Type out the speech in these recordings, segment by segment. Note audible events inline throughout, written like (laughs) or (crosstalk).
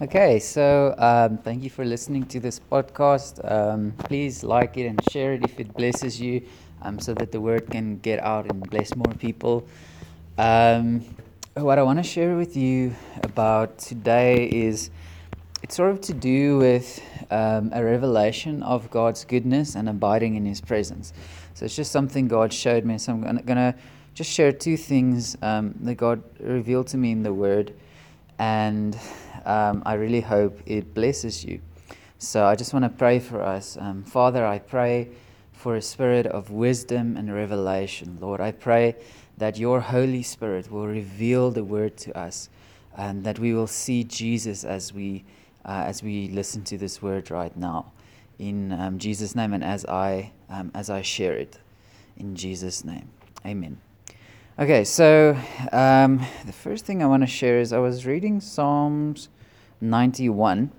Okay, so um, thank you for listening to this podcast. Um, please like it and share it if it blesses you, um, so that the word can get out and bless more people. Um, what I want to share with you about today is it's sort of to do with um, a revelation of God's goodness and abiding in His presence. So it's just something God showed me. So I'm going to just share two things um, that God revealed to me in the Word and um, I really hope it blesses you. So I just want to pray for us. Um, Father, I pray for a spirit of wisdom and revelation. Lord, I pray that your Holy Spirit will reveal the word to us and that we will see Jesus as we, uh, as we listen to this word right now. In um, Jesus' name and as I, um, as I share it. In Jesus' name. Amen. Okay, so um, the first thing I want to share is I was reading Psalms 91,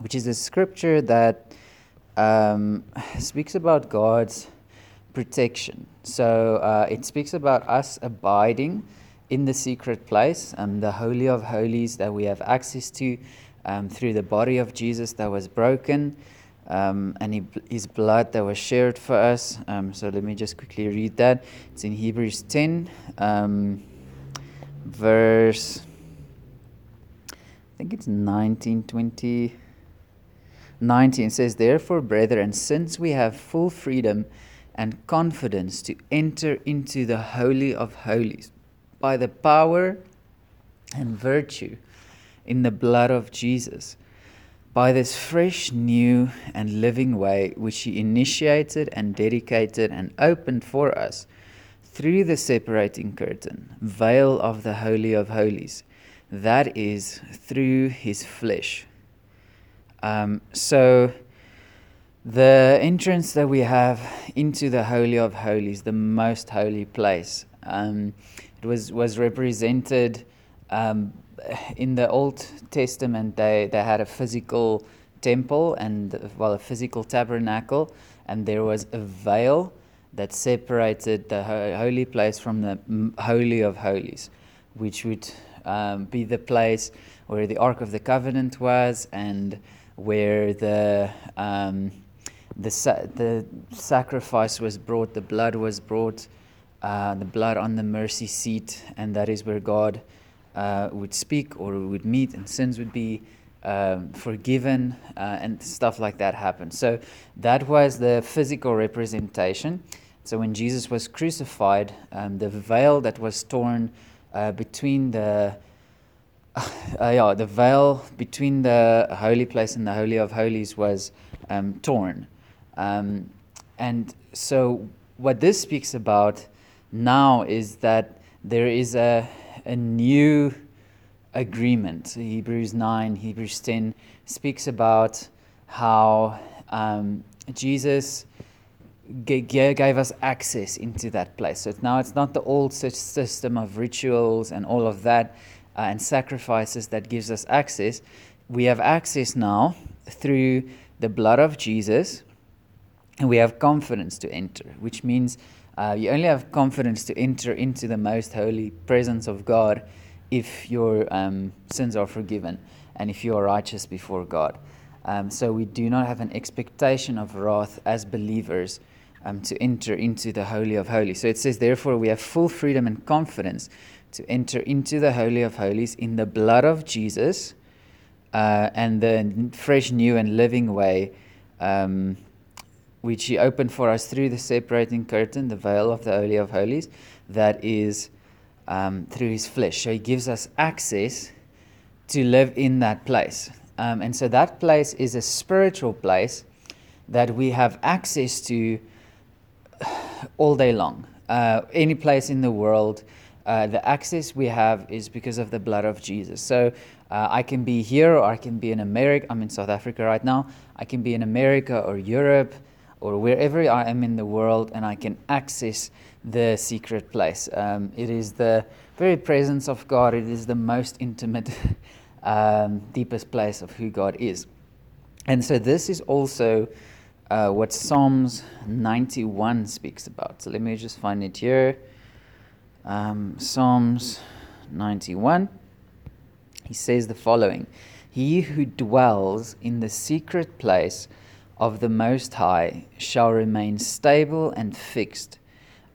which is a scripture that um, speaks about God's protection. So uh, it speaks about us abiding in the secret place, um, the Holy of Holies that we have access to um, through the body of Jesus that was broken um, and he, his blood that was shared for us. Um, so let me just quickly read that. It's in Hebrews 10, um, verse, I think it's 19, 20. 19 says, Therefore, brethren, since we have full freedom and confidence to enter into the Holy of Holies by the power and virtue in the blood of Jesus by this fresh, new, and living way which He initiated and dedicated and opened for us through the separating curtain, veil of the Holy of Holies, that is, through His flesh. Um, so, the entrance that we have into the Holy of Holies, the most holy place, um, it was, was represented um, in the Old Testament, they, they had a physical temple and, well, a physical tabernacle, and there was a veil that separated the holy place from the Holy of Holies, which would um, be the place where the Ark of the Covenant was and where the, um, the, sa- the sacrifice was brought, the blood was brought, uh, the blood on the mercy seat, and that is where God uh, would speak or would meet and sins would be um, forgiven uh, and stuff like that happened. So that was the physical representation. So when Jesus was crucified, um, the veil that was torn uh, between the (laughs) uh, yeah, the veil between the holy place and the holy of holies was um, torn, um, and so what this speaks about now is that there is a a new agreement. Hebrews 9, Hebrews 10 speaks about how um, Jesus g- gave us access into that place. So now it's not the old system of rituals and all of that uh, and sacrifices that gives us access. We have access now through the blood of Jesus, and we have confidence to enter, which means uh, you only have confidence to enter into the most holy presence of God if your um, sins are forgiven and if you are righteous before God. Um, so we do not have an expectation of wrath as believers um, to enter into the Holy of Holies. So it says, therefore, we have full freedom and confidence to enter into the Holy of Holies in the blood of Jesus uh, and the fresh, new, and living way um, which he opened for us through the separating curtain, the veil of the Holy of Holies, that is um, through his flesh. So he gives us access to live in that place. Um, and so that place is a spiritual place that we have access to all day long. Uh, any place in the world, uh, the access we have is because of the blood of Jesus. So uh, I can be here or I can be in America. I'm in South Africa right now. I can be in America or Europe or wherever I am in the world and I can access the secret place. Um, it is the very presence of God, it is the most intimate, (laughs) um, deepest place of who God is. And so, this is also uh, what Psalms 91 speaks about. So, let me just find it here. Um, Psalms 91. He says the following He who dwells in the secret place of the Most High shall remain stable and fixed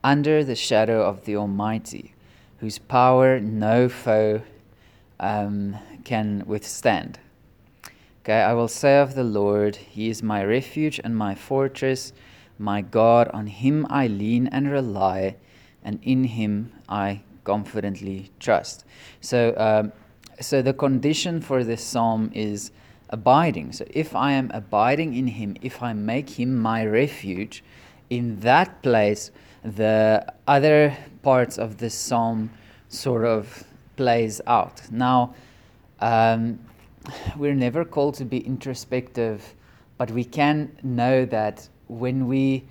under the shadow of the Almighty, whose power no foe um, can withstand. Okay, I will say of the Lord, He is my refuge and my fortress, my God, on Him I lean and rely, and in Him I confidently trust. So, um, so the condition for this psalm is abiding. So, if I am abiding in Him, if I make Him my refuge, in that place, the other parts of this psalm sort of plays out. Now, um, we're never called to be introspective, but we can know that when we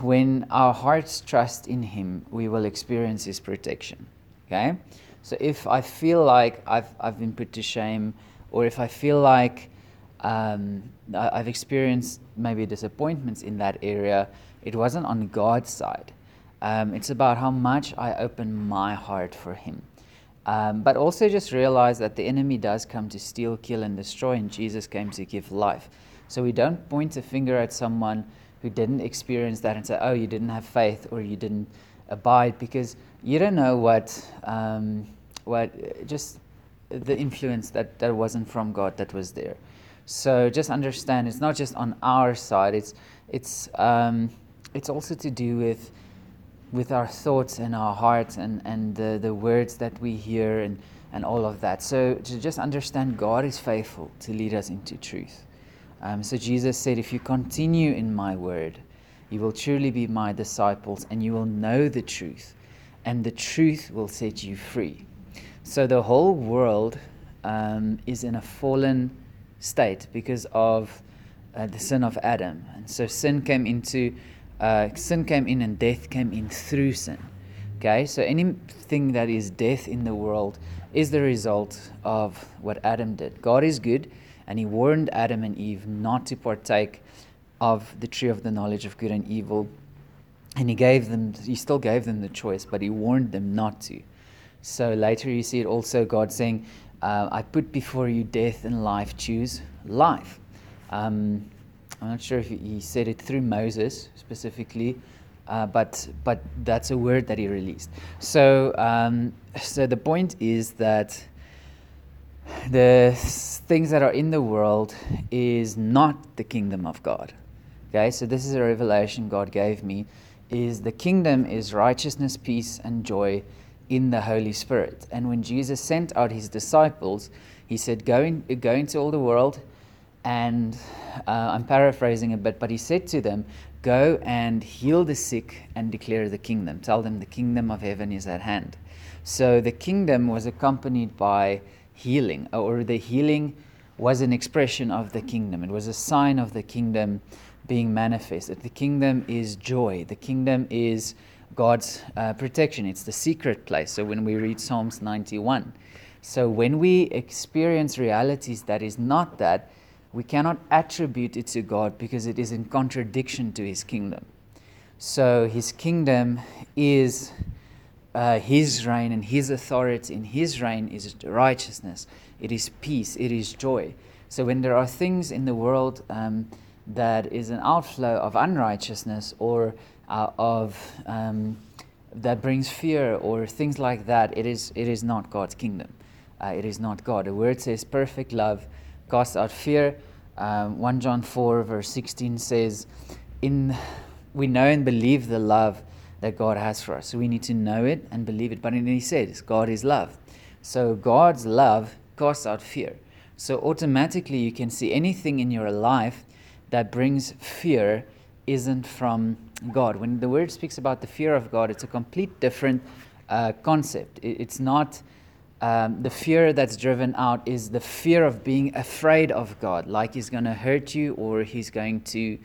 when our hearts trust in him, we will experience his protection. Okay? So if I feel like I've, I've been put to shame, or if I feel like um, I've experienced maybe disappointments in that area, it wasn't on God's side. Um, it's about how much I open my heart for Him. Um, but also just realize that the enemy does come to steal, kill, and destroy, and Jesus came to give life. So we don't point a finger at someone who didn't experience that and say, oh, you didn't have faith or you didn't abide, because you don't know what, um, what just the influence that, that wasn't from God that was there. So just understand it's not just on our side, it's, it's, um, it's also to do with with our thoughts and our hearts and, and the, the words that we hear and, and all of that. So to just understand God is faithful to lead us into truth. Um, so Jesus said, If you continue in my word, you will truly be my disciples and you will know the truth, and the truth will set you free. So the whole world um, is in a fallen state because of uh, the sin of Adam. And so sin came into uh, sin came in and death came in through sin. Okay, so anything that is death in the world is the result of what Adam did. God is good, and He warned Adam and Eve not to partake of the tree of the knowledge of good and evil. And He gave them, He still gave them the choice, but He warned them not to. So later you see it also God saying, uh, I put before you death and life, choose life. Um, I'm not sure if he said it through Moses specifically, uh, but but that's a word that he released. So um, so the point is that the things that are in the world is not the kingdom of God. Okay, so this is a revelation God gave me. Is the kingdom is righteousness, peace, and joy in the Holy Spirit. And when Jesus sent out his disciples, he said, "Go, in, go into all the world." And uh, I'm paraphrasing a bit, but he said to them, Go and heal the sick and declare the kingdom. Tell them the kingdom of heaven is at hand. So the kingdom was accompanied by healing, or the healing was an expression of the kingdom. It was a sign of the kingdom being manifested. The kingdom is joy, the kingdom is God's uh, protection, it's the secret place. So when we read Psalms 91, so when we experience realities that is not that, we cannot attribute it to God because it is in contradiction to His kingdom. So His kingdom is uh, His reign and His authority. In His reign is righteousness, it is peace, it is joy. So when there are things in the world um, that is an outflow of unrighteousness or uh, of um, that brings fear or things like that, it is it is not God's kingdom. Uh, it is not God. The word says perfect love casts out fear. Um, 1 John 4, verse 16 says, In we know and believe the love that God has for us. So we need to know it and believe it. But then he says, God is love. So God's love casts out fear. So automatically you can see anything in your life that brings fear isn't from God. When the word speaks about the fear of God, it's a complete different uh, concept. It's not um, the fear that's driven out is the fear of being afraid of God, like He's going to hurt you or He's going to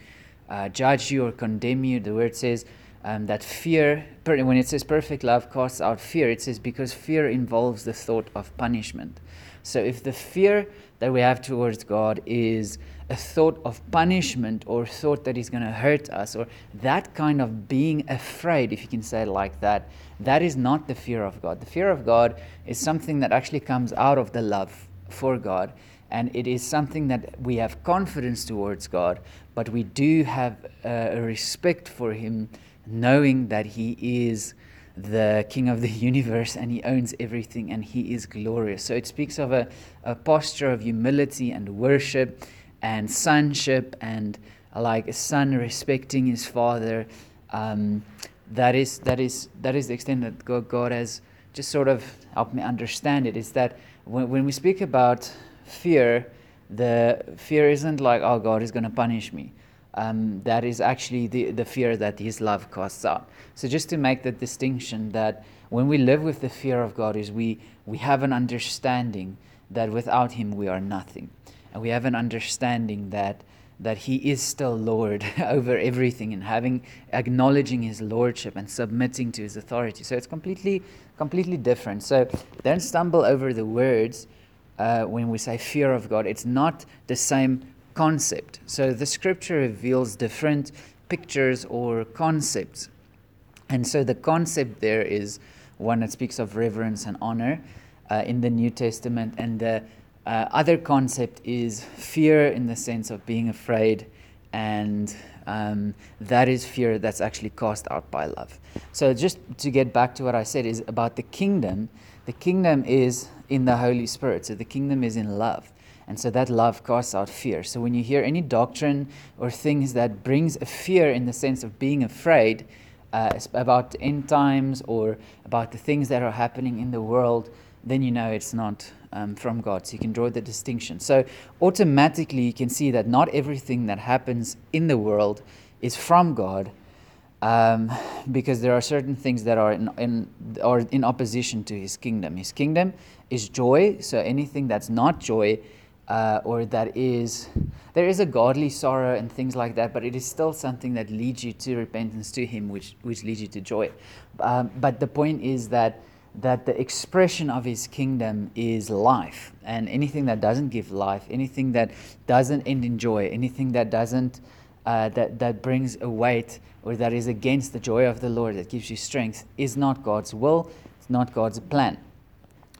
uh, judge you or condemn you. The word says um, that fear, when it says perfect love casts out fear, it says because fear involves the thought of punishment. So if the fear that we have towards God is a thought of punishment or thought that is going to hurt us or that kind of being afraid, if you can say it like that, that is not the fear of God. The fear of God is something that actually comes out of the love for God. And it is something that we have confidence towards God, but we do have a respect for Him, knowing that He is the King of the (laughs) universe and He owns everything and He is glorious. So it speaks of a, a posture of humility and worship and sonship and like a son respecting his father. Um, that is that is that is the extent that God, God has just sort of helped me understand it. Is that when, when we speak about fear, the fear isn't like oh God is going to punish me. Um, that is actually the, the fear that His love casts out. So just to make the distinction that when we live with the fear of God, is we we have an understanding that without Him we are nothing, and we have an understanding that that he is still Lord (laughs) over everything and having acknowledging his lordship and submitting to his authority. So it's completely completely different. So don't stumble over the words uh, when we say fear of God. It's not the same concept. So the scripture reveals different pictures or concepts. And so the concept there is one that speaks of reverence and honor uh, in the New Testament, and the uh, other concept is fear in the sense of being afraid, and um, that is fear that's actually cast out by love. So, just to get back to what I said, is about the kingdom. The kingdom is in the Holy Spirit, so the kingdom is in love. And so that love casts out fear. So when you hear any doctrine or things that brings a fear in the sense of being afraid uh, about end times or about the things that are happening in the world, then you know it's not um, from God. So you can draw the distinction. So automatically you can see that not everything that happens in the world is from God. Um, because there are certain things that are in, in, are in opposition to his kingdom. His kingdom is joy, so anything that's not joy uh, or that is, there is a godly sorrow and things like that, but it is still something that leads you to repentance to him, which, which leads you to joy. Um, but the point is that that the expression of his kingdom is life. And anything that doesn't give life, anything that doesn't end in joy, anything that doesn't uh, that, that brings a weight or that is against the joy of the Lord that gives you strength is not God's will, it's not God's plan.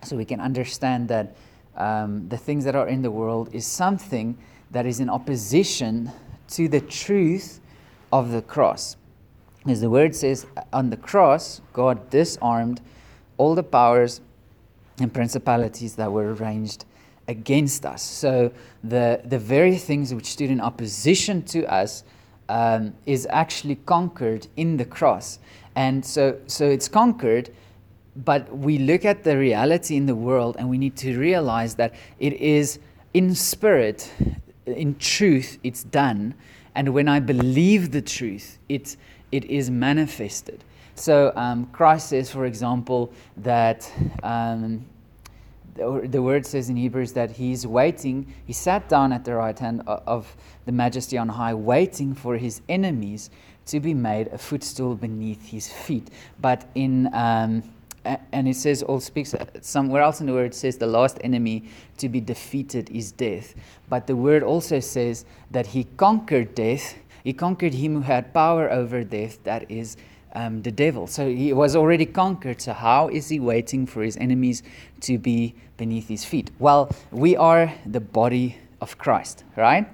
So we can understand that um, the things that are in the world is something that is in opposition to the truth of the cross. As the word says, on the cross, God disarmed all the powers and principalities that were arranged against us. So the, the very things which stood in opposition to us um, is actually conquered in the cross. And so, so it's conquered, but we look at the reality in the world and we need to realize that it is in spirit, in truth, it's done. And when I believe the truth, it, it is manifested. So um, Christ says, for example, that um, the, the, word says in Hebrews that he's waiting, he sat down at the right hand of the majesty on high, waiting for his enemies to be made a footstool beneath his feet. But in um, and it says, all speaks somewhere else in the word, it says the last enemy to be defeated is death. But the word also says that he conquered death. He conquered him who had power over death, that is um, the devil. So he was already conquered. So, how is he waiting for his enemies to be beneath his feet? Well, we are the body of Christ, right?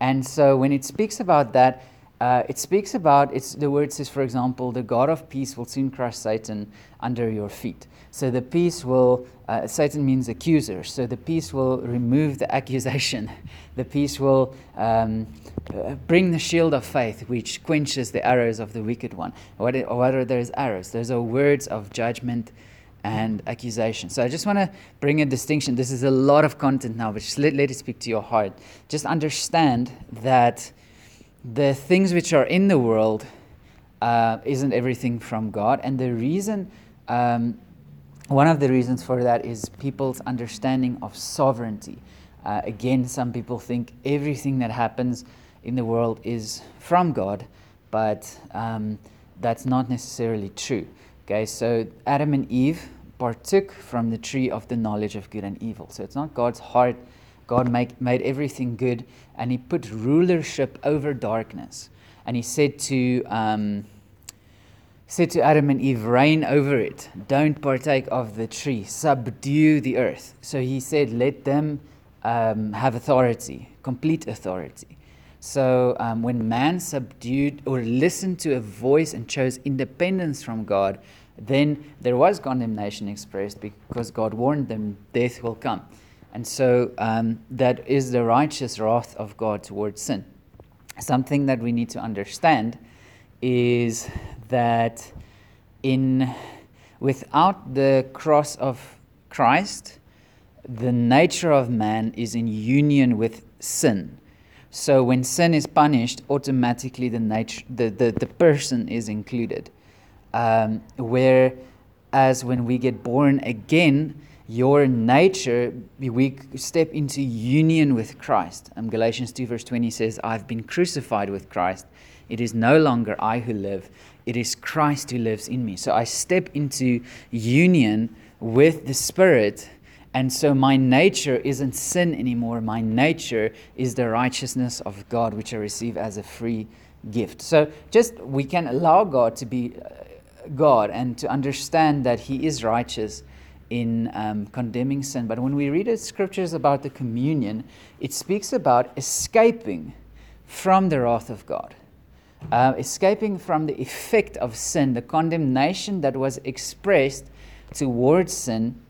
And so, when it speaks about that, uh, it speaks about it's the word says, for example, the God of peace will soon crush Satan under your feet. So the peace will uh, Satan means accuser. So the peace will remove the accusation. (laughs) The peace will um, uh, bring the shield of faith, which quenches the arrows of the wicked one. What, what are those arrows? Those are words of judgment and accusation. So I just want to bring a distinction. This is a lot of content now, but just let, let it speak to your heart. Just understand that the things which are in the world uh, isn't everything from God. And the reason, um, one of the reasons for that is people's understanding of sovereignty. Uh, again, some people think everything that happens in the world is from God, but um, that's not necessarily true. Okay, so Adam and Eve partook from the tree of the knowledge of good and evil. So it's not God's heart God make, made everything good, and He put rulership over darkness. And He said to um, said to Adam and Eve, Reign over it, don't partake of the tree, subdue the earth. So he said, Let them um, have authority, complete authority. So um, when man subdued or listened to a voice and chose independence from God, then there was condemnation expressed because God warned them death will come. And so um, that is the righteous wrath of God towards sin. Something that we need to understand is that in without the cross of Christ, the nature of man is in union with sin. So when sin is punished, automatically the nature the, the, the person is included. Um, whereas when we get born again, your nature, we step into union with Christ. Um, Galatians 2, verse 20 says, I've been crucified with Christ. It is no longer I who live, it is Christ who lives in me. So I step into union with the Spirit. And so my nature isn't sin anymore. My nature is the righteousness of God, which I receive as a free gift. So just we can allow God to be uh, God and to understand that He is righteous in um, condemning sin. But when we read the scriptures about the communion, it speaks about escaping from the wrath of God, uh, escaping from the effect of sin, the condemnation that was expressed towards sin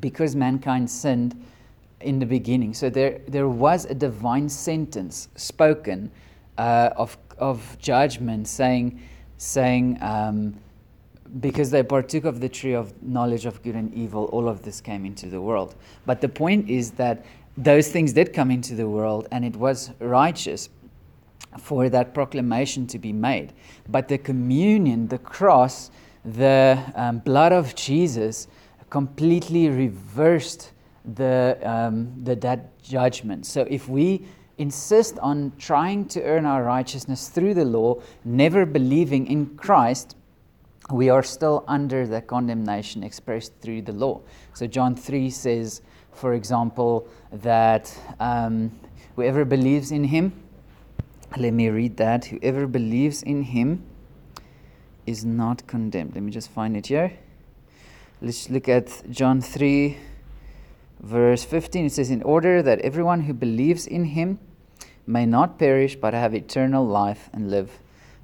because mankind sinned in the beginning. So there, there was a divine sentence spoken uh, of, of judgment saying, saying um, because they partook of the tree of knowledge of good and evil, all of this came into the world. But the point is that those things did come into the world, and it was righteous for that proclamation to be made. But the communion, the cross, the um, blood of Jesus completely reversed the, um, the that judgment. So if we insist on trying to earn our righteousness through the law, never believing in Christ, we are still under the condemnation expressed through the law. So, John 3 says, for example, that um, whoever believes in him, let me read that, whoever believes in him is not condemned. Let me just find it here. Let's look at John 3, verse 15. It says, In order that everyone who believes in him may not perish but have eternal life and live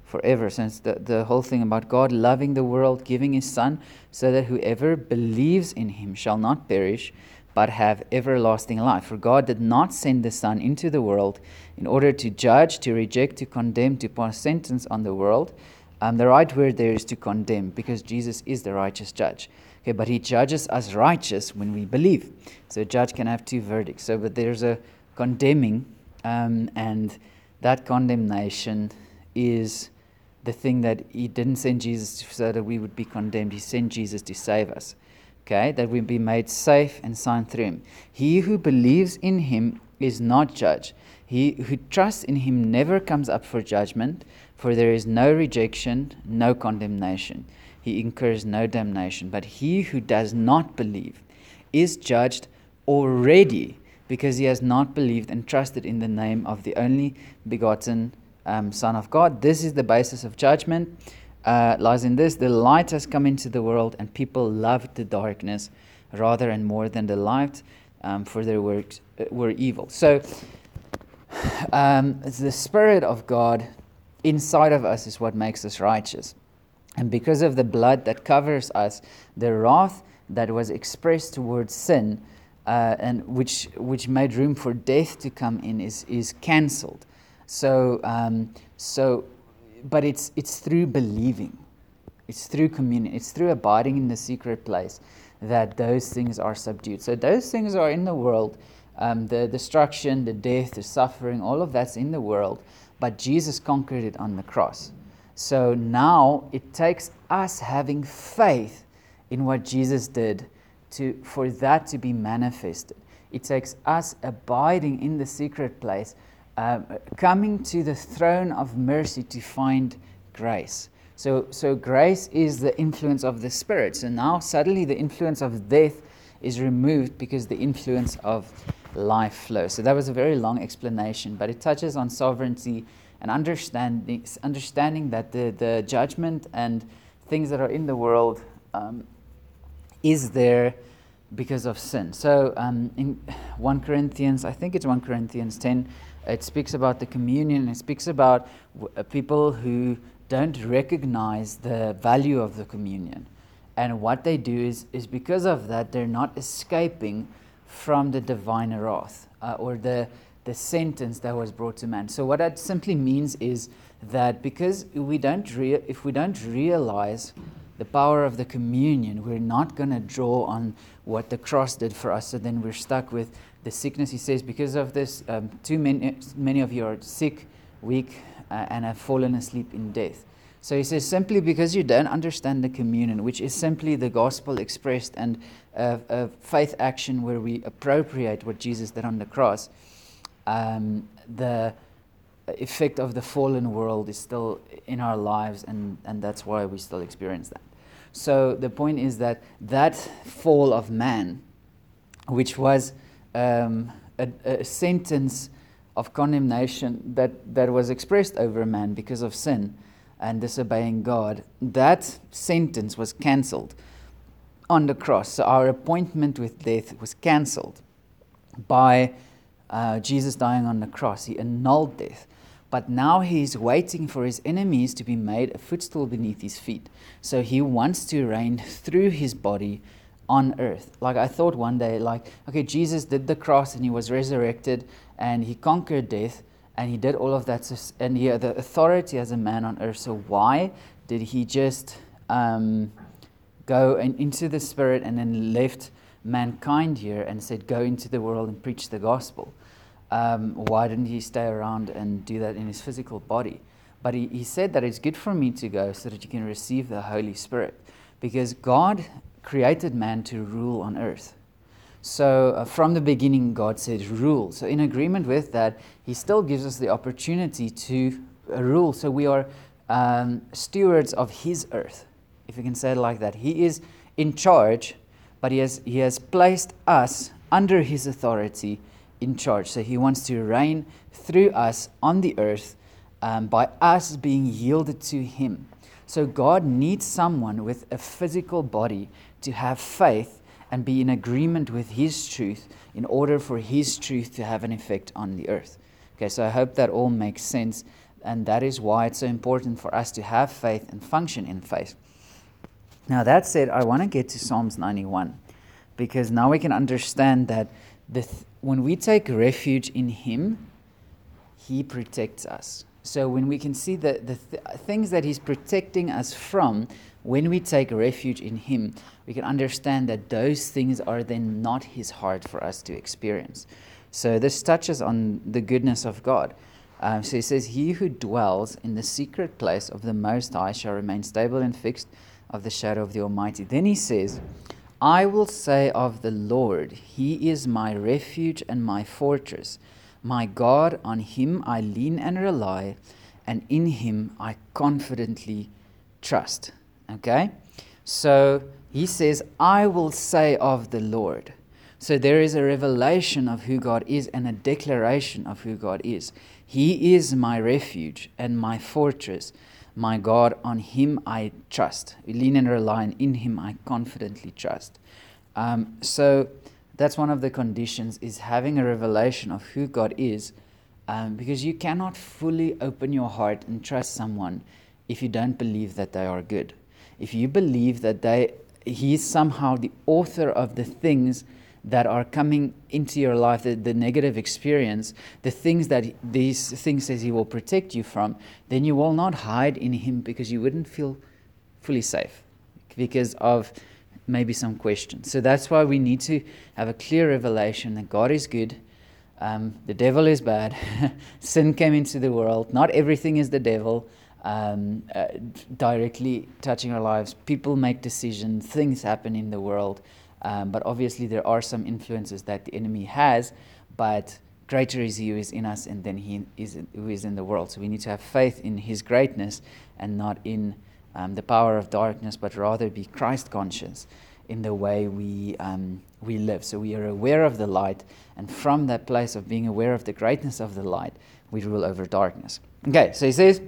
forever. Since the, the whole thing about God loving the world, giving his Son, so that whoever believes in him shall not perish, but have everlasting life. For God did not send the Son into the world in order to judge, to reject, to condemn, to pass sentence on the world. Um, the right word there is to condemn, because Jesus is the righteous judge. Okay, but he judges us righteous when we believe. So a judge can have two verdicts. So, but there's a condemning, um, and that condemnation is the thing that he didn't send Jesus so that we would be condemned. He sent Jesus to save us. Okay, that we be made safe and signed through him. He who believes in him is not judged. He who trusts in him never comes up for judgment, for there is no rejection, no condemnation. He incurs no damnation. But he who does not believe is judged already because he has not believed and trusted in the name of the only begotten um, Son of God. This is the basis of judgment. Uh, lies in this the light has come into the world, and people loved the darkness rather and more than the light, um, for their works uh, were evil. So, um, the Spirit of God inside of us is what makes us righteous. And because of the blood that covers us, the wrath that was expressed towards sin, uh, and which, which made room for death to come in, is, is cancelled. So, um, so, but it's, it's through believing, it's through communion, it's through abiding in the secret place that those things are subdued. So, those things are in the world. Um, the destruction, the death, the suffering, all of that's in the world, but Jesus conquered it on the cross. So now it takes us having faith in what Jesus did to, for that to be manifested. It takes us abiding in the secret place um, coming to the throne of mercy to find grace. So, so grace is the influence of the Spirit. So now suddenly the influence of death is removed because the influence of life flows. So that was a very long explanation, but it touches on sovereignty and understanding, understanding that the, the judgment and things that are in the world um, is there because of sin. So um, in 1 Corinthians, I think it's 1 Corinthians 10, it speaks about the communion, it speaks about w- uh, people who don't recognize the value of the communion. And what they do is, is because of that, they're not escaping from the divine wrath uh, or the, the sentence that was brought to man. So, what that simply means is that because we don't rea- if we don't realize the power of the communion, we're not going to draw on what the cross did for us. So then we're stuck with the sickness. He says, because of this, um, too many, many of you are sick, weak, uh, and have fallen asleep in death. So he says, simply because you don't understand the communion, which is simply the gospel expressed and a, a faith action where we appropriate what Jesus did on the cross, um, the effect of the fallen world is still in our lives, and, and that's why we still experience that. So the point is that that fall of man, which was um, a, a, sentence of condemnation that, that was expressed over a man because of sin and disobeying God, that sentence was cancelled on the cross. So our appointment with death was cancelled by uh, Jesus dying on the cross. He annulled death. But now he's waiting for his enemies to be made a footstool beneath his feet. So he wants to reign through his body on earth. Like I thought one day, like, okay, Jesus did the cross and he was resurrected and he conquered death and he did all of that. And he had the authority as a man on earth. So why did he just um, go in, into the spirit and then left mankind here and said, go into the world and preach the gospel? um, why didn't he stay around and do that in his physical body? But he, he said that it's good for me to go so that you can receive the Holy Spirit. Because God created man to rule on earth. So uh, from the beginning, God said rule. So in agreement with that, He still gives us the opportunity to uh, rule. So we are um, stewards of His earth, if you can say it like that. He is in charge, but He has, he has placed us under His authority in charge. So he wants to reign through us on the earth um, by us being yielded to him. So God needs someone with a physical body to have faith and be in agreement with his truth in order for his truth to have an effect on the earth. Okay, so I hope that all makes sense. And that is why it's so important for us to have faith and function in faith. Now, that said, I want to get to Psalms 91 because now we can understand that th- when we take refuge in Him, He protects us. So when we can see the, the th- things that He's protecting us from, when we take refuge in Him, we can understand that those things are then not His heart for us to experience. So this touches on the goodness of God. Um, so he says, He who dwells in the secret place of the Most High shall remain stable and fixed of the shadow of the Almighty. Then he says, I will say of the Lord, He is my refuge and my fortress. My God, on Him I lean and rely, and in Him I confidently trust. Okay? So he says, I will say of the Lord. So there is a revelation of who God is and a declaration of who God is. He is my refuge and my fortress my God, on him I trust. We lean and rely, and in him I confidently trust. Um, so that's one of the conditions is having a revelation of who God is, um, because you cannot fully open your heart and trust someone if you don't believe that they are good. If you believe that they, he is somehow the author of the things that are coming into your life, the, the negative experience, the things that these things says he will protect you from, then you will not hide in him because you wouldn't feel fully safe because of maybe some questions. So that's why we need to have a clear revelation that God is good. Um, the devil is bad. (laughs) Sin came into the world. Not everything is the devil um, uh, directly touching our lives. People make decisions, things happen in the world. Um, but obviously, there are some influences that the enemy has, but greater is he who is in us and then he is who is in the world. So we need to have faith in his greatness and not in um, the power of darkness, but rather be Christ conscious in the way we, um, we live. So we are aware of the light, and from that place of being aware of the greatness of the light, we rule over darkness. Okay, so he says,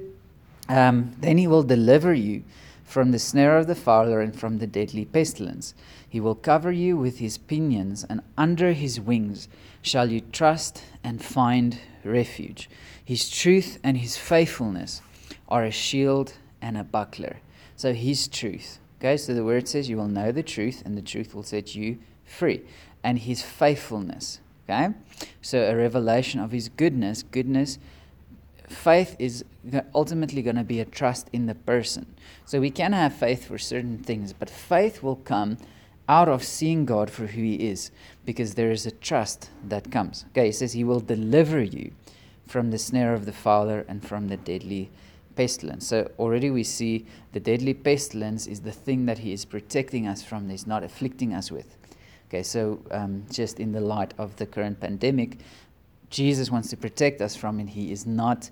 um, then he will deliver you from the snare of the fowler and from the deadly pestilence. He will cover you with his pinions, and under his wings shall you trust and find refuge. His truth and his faithfulness are a shield and a buckler. So, his truth. Okay, so the word says you will know the truth, and the truth will set you free. And his faithfulness. Okay, so a revelation of his goodness. Goodness, faith is ultimately going to be a trust in the person. So we can have faith for certain things, but faith will come out of seeing God for who He is because there is a trust that comes. Okay, He says He will deliver you from the snare of the fowler and from the deadly pestilence. So already we see the deadly pestilence is the thing that He is protecting us from, He's not afflicting us with. Okay, so um, just in the light of the current pandemic, Jesus wants to protect us from it. He is not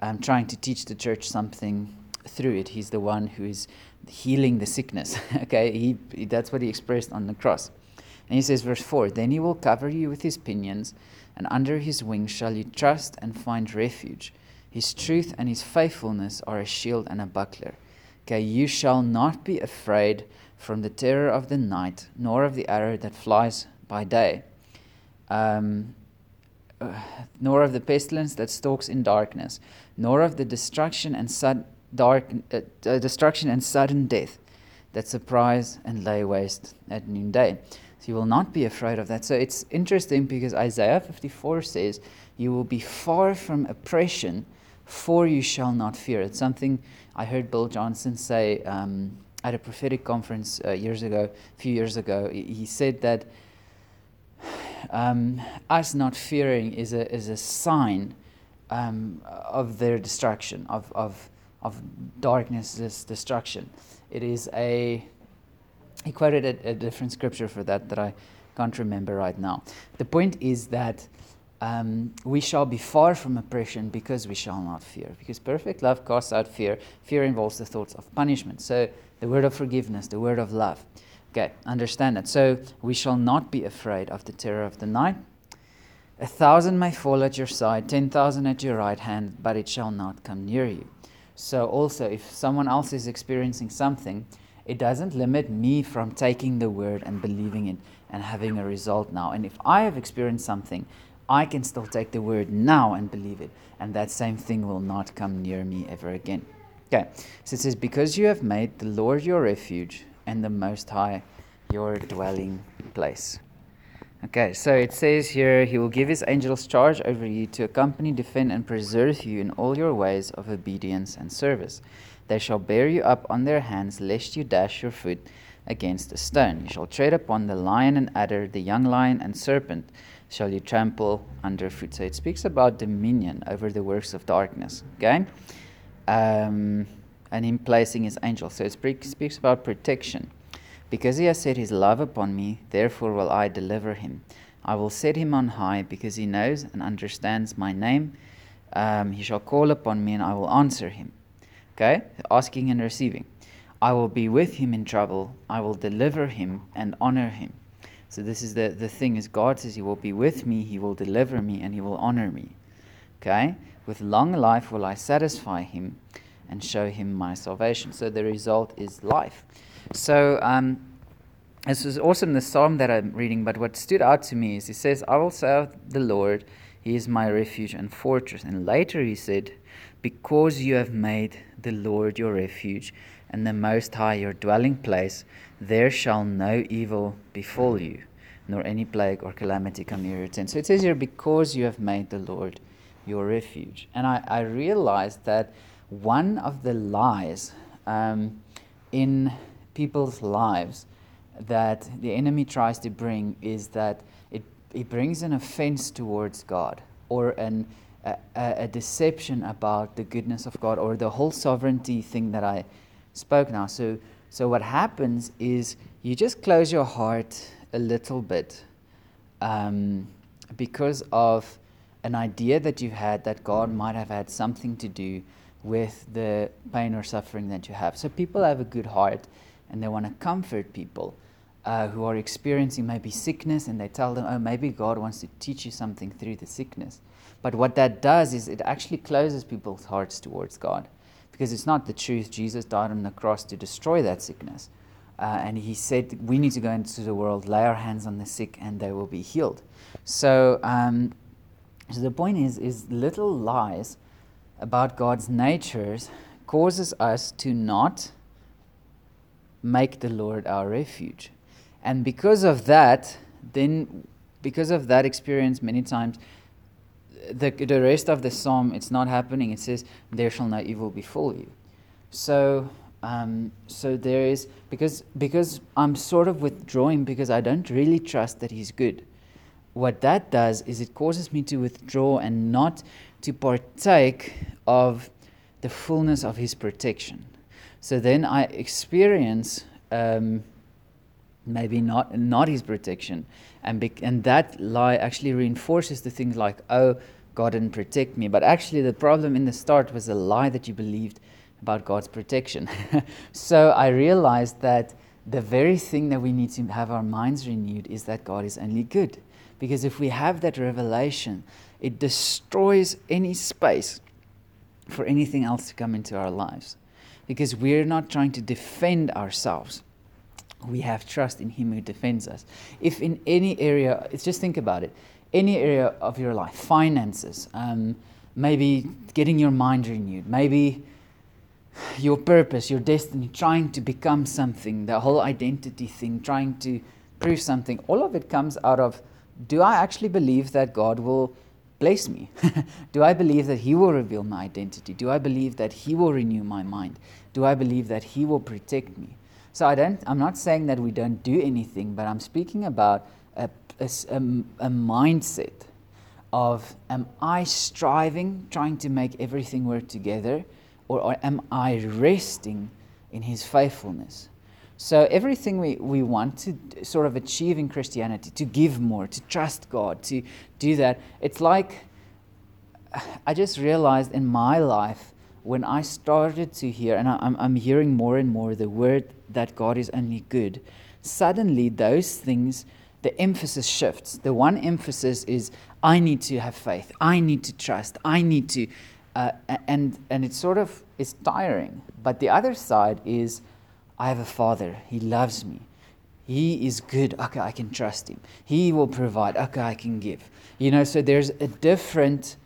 um, trying to teach the church something through it. He's the one who is healing the sickness. (laughs) okay, he, that's what he expressed on the cross. And he says, verse 4 Then he will cover you with his pinions, and under his wings shall you trust and find refuge. His truth and his faithfulness are a shield and a buckler. Okay, you shall not be afraid from the terror of the night, nor of the arrow that flies by day, um, uh, nor of the pestilence that stalks in darkness, nor of the destruction and sudden dark uh, uh, destruction and sudden death that surprise and lay waste at noonday. So you will not be afraid of that. So it's interesting because Isaiah 54 says, You will be far from oppression, for you shall not fear. It's something I heard Bill Johnson say um, at a prophetic conference uh, years ago, a few years ago. He said that um, us not fearing is a, is a sign um, of their destruction, of, of of darkness, destruction. It is a, he quoted a, a, different scripture for that that I can't remember right now. The point is that um, we shall be far from oppression because we shall not fear. Because perfect love casts out fear. Fear involves the thoughts of punishment. So the word of forgiveness, the word of love. Okay, understand that. So we shall not be afraid of the terror of the night. A thousand may fall at your side, ten thousand at your right hand, but it shall not come near you. So, also, if someone else is experiencing something, it doesn't limit me from taking the word and believing it and having a result now. And if I have experienced something, I can still take the word now and believe it. And that same thing will not come near me ever again. Okay, so it says, Because you have made the Lord your refuge and the Most High your dwelling place. Okay, so it says here, He will give His angels charge over you to accompany, defend, and preserve you in all your ways of obedience and service. They shall bear you up on their hands, lest you dash your foot against a stone. You shall tread upon the lion and adder, the young lion and serpent shall you trample underfoot. So it speaks about dominion over the works of darkness. Okay? Um, and Him placing His angels. So it speaks about protection. Because he has set his love upon me, therefore will I deliver him. I will set him on high, because he knows and understands my name. Um, he shall call upon me, and I will answer him. Okay? Asking and receiving. I will be with him in trouble. I will deliver him and honor him. So this is the, the thing is God says he will be with me, he will deliver me, and he will honor me. Okay? With long life will I satisfy him and show him my salvation. So the result is life. So um, this is in the psalm that I'm reading, but what stood out to me is he says, I will serve the Lord, he is my refuge and fortress. And later he said, Because you have made the Lord your refuge and the Most High your dwelling place, there shall no evil befall you, nor any plague or calamity come near your tent. So it says here, Because you have made the Lord your refuge. And I, I realized that one of the lies um, in people's lives that the enemy tries to bring is that it, it brings an offense towards God or an, a, a deception about the goodness of God or the whole sovereignty thing that I spoke now. So, so what happens is you just close your heart a little bit um, because of an idea that you had that God might have had something to do with the pain or suffering that you have. So people have a good heart and they want to comfort people uh, who are experiencing maybe sickness and they tell them, oh, maybe God wants to teach you something through the sickness. But what that does is it actually closes people's hearts towards God because it's not the truth. Jesus died on the cross to destroy that sickness. Uh, and he said, We need to go into the world, lay our hands on the sick, and they will be healed. So, um, so the point is, is little lies about God's natures causes us to not make the Lord our refuge. And because of that, then because of that experience many times, the, the rest of the psalm, it's not happening. It says, There shall no evil befall you. So, um, so there is, because, because I'm sort of withdrawing because I don't really trust that He's good. What that does is it causes me to withdraw and not to partake of the fullness of His protection. So then I experience um, maybe not not His protection, and bec- and that lie actually reinforces the things like oh God didn't protect me, but actually the problem in the start was a lie that you believed about God's protection. (laughs) so I realized that the very thing that we need to have our minds renewed is that God is only good. Because if we have that revelation, it destroys any space for anything else to come into our lives. Because we're not trying to defend ourselves. We have trust in Him who defends us. If in any area, just think about it, any area of your life, finances, um, maybe getting your mind renewed, maybe your purpose, your destiny, trying to become something, the whole identity thing, trying to prove something, all of it comes out of do I actually believe that God will place me? (laughs) do I believe that He will reveal my identity? Do I believe that He will renew my mind? Do I believe that He will protect me? So I don't, I'm not saying that we don't do anything, but I'm speaking about a, a, a mindset of am I striving, trying to make everything work together? or, or am I resting in His faithfulness? So, everything we, we want to sort of achieve in Christianity, to give more, to trust God, to do that, it's like I just realized in my life when I started to hear, and I'm, I'm hearing more and more the word that God is only good, suddenly those things, the emphasis shifts. The one emphasis is I need to have faith, I need to trust, I need to uh, and and it sort of is tiring. But the other side is, I have a father. He loves me. He is good. Okay, I can trust him. He will provide. Okay, I can give. You know, so there's a different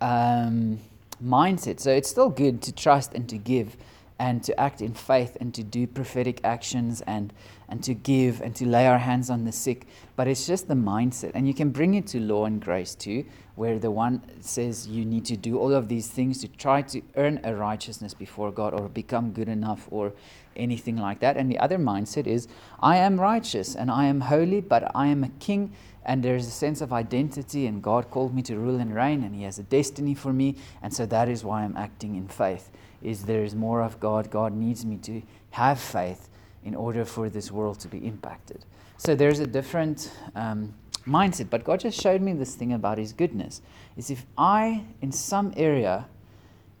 um, mindset. So it's still good to trust and to give and to act in faith and to do prophetic actions and, and to give and to lay our hands on the sick. But it's just the mindset. And you can bring it to law and grace too, where the one says you need to do all of these things to try to earn a righteousness before God or become good enough or anything like that. And the other mindset is I am righteous and I am holy, but I am a king and there's a sense of identity and God called me to rule and reign and he has a destiny for me and so that is why I'm acting in faith is there is more of God. God needs me to have faith in order for this world to be impacted. So there's a different um, mindset. But God just showed me this thing about His goodness. Is if I, in some area,